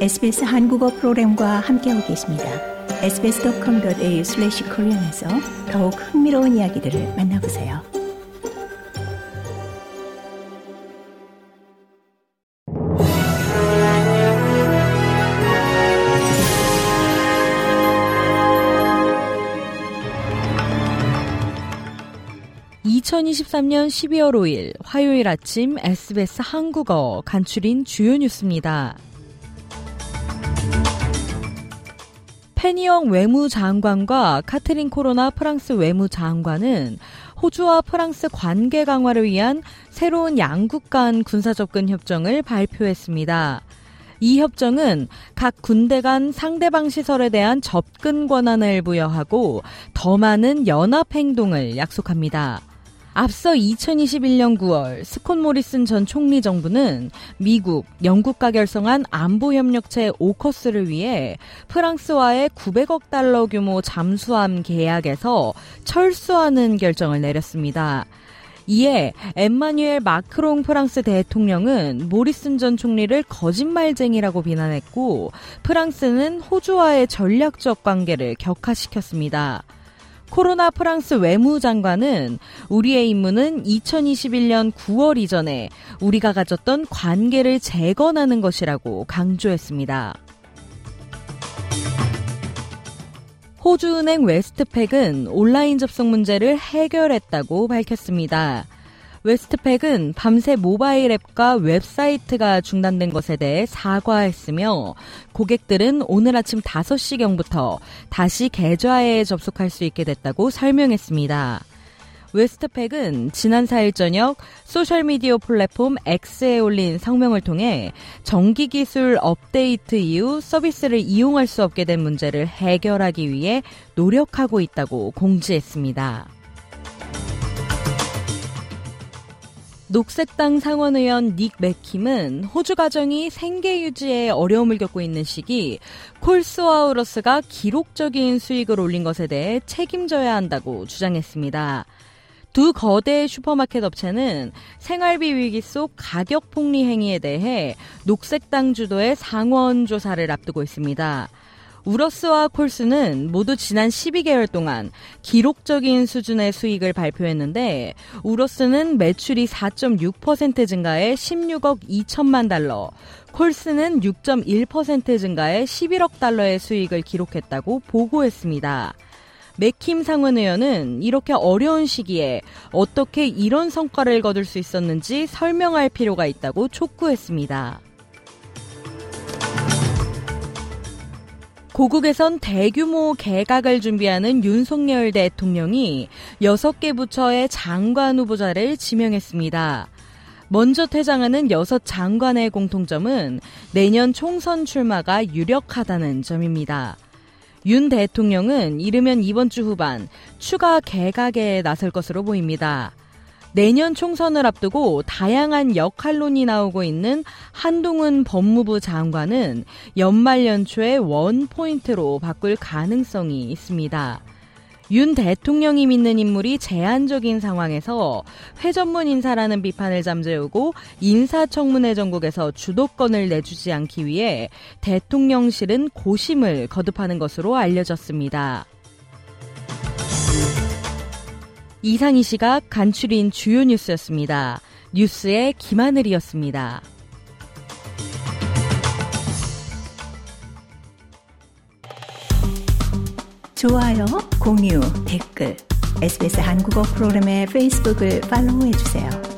SBS 한국어 프로그램과 함께하고 계십니다. sbs.com.au/korean에서 더욱 흥미로운 이야기들을 만나보세요. (2023년 12월 5일) 화요일 아침 SBS 한국어 간추린 주요 뉴스입니다. 페니영 외무장관과 카트린 코로나 프랑스 외무장관은 호주와 프랑스 관계 강화를 위한 새로운 양국 간 군사 접근 협정을 발표했습니다. 이 협정은 각 군대 간 상대방 시설에 대한 접근 권한을 부여하고 더 많은 연합 행동을 약속합니다. 앞서 2021년 9월 스콧 모리슨 전 총리 정부는 미국, 영국과 결성한 안보협력체 오커스를 위해 프랑스와의 900억 달러 규모 잠수함 계약에서 철수하는 결정을 내렸습니다. 이에 엠마뉴엘 마크롱 프랑스 대통령은 모리슨 전 총리를 거짓말쟁이라고 비난했고 프랑스는 호주와의 전략적 관계를 격화시켰습니다. 코로나 프랑스 외무장관은 우리의 임무는 2021년 9월 이전에 우리가 가졌던 관계를 재건하는 것이라고 강조했습니다. 호주은행 웨스트팩은 온라인 접속 문제를 해결했다고 밝혔습니다. 웨스트팩은 밤새 모바일 앱과 웹사이트가 중단된 것에 대해 사과했으며 고객들은 오늘 아침 5시경부터 다시 계좌에 접속할 수 있게 됐다고 설명했습니다. 웨스트팩은 지난 4일 저녁 소셜미디어 플랫폼 X에 올린 성명을 통해 정기 기술 업데이트 이후 서비스를 이용할 수 없게 된 문제를 해결하기 위해 노력하고 있다고 공지했습니다. 녹색당 상원의원 닉 맥킴은 호주 가정이 생계 유지에 어려움을 겪고 있는 시기 콜스와우러스가 기록적인 수익을 올린 것에 대해 책임져야 한다고 주장했습니다. 두 거대 슈퍼마켓 업체는 생활비 위기 속 가격 폭리 행위에 대해 녹색당 주도의 상원 조사를 앞두고 있습니다. 우러스와 콜스는 모두 지난 12개월 동안 기록적인 수준의 수익을 발표했는데 우러스는 매출이 4.6% 증가해 16억 2천만 달러, 콜스는 6.1% 증가해 11억 달러의 수익을 기록했다고 보고했습니다. 맥킴 상원 의원은 이렇게 어려운 시기에 어떻게 이런 성과를 거둘 수 있었는지 설명할 필요가 있다고 촉구했습니다. 고국에선 대규모 개각을 준비하는 윤석열 대통령이 6개 부처의 장관 후보자를 지명했습니다. 먼저 퇴장하는 6 장관의 공통점은 내년 총선 출마가 유력하다는 점입니다. 윤 대통령은 이르면 이번 주 후반 추가 개각에 나설 것으로 보입니다. 내년 총선을 앞두고 다양한 역할론이 나오고 있는 한동훈 법무부 장관은 연말 연초에 원 포인트로 바꿀 가능성이 있습니다. 윤 대통령이 믿는 인물이 제한적인 상황에서 회전문 인사라는 비판을 잠재우고 인사청문회 전국에서 주도권을 내주지 않기 위해 대통령실은 고심을 거듭하는 것으로 알려졌습니다. 이상희 씨가 간추린 주요 뉴스였습니다. 뉴스의 김하늘이었습니다. 좋아요, 공유, 댓글, SBS 한국어 프로그램의 페이스북을 팔로우해주세요.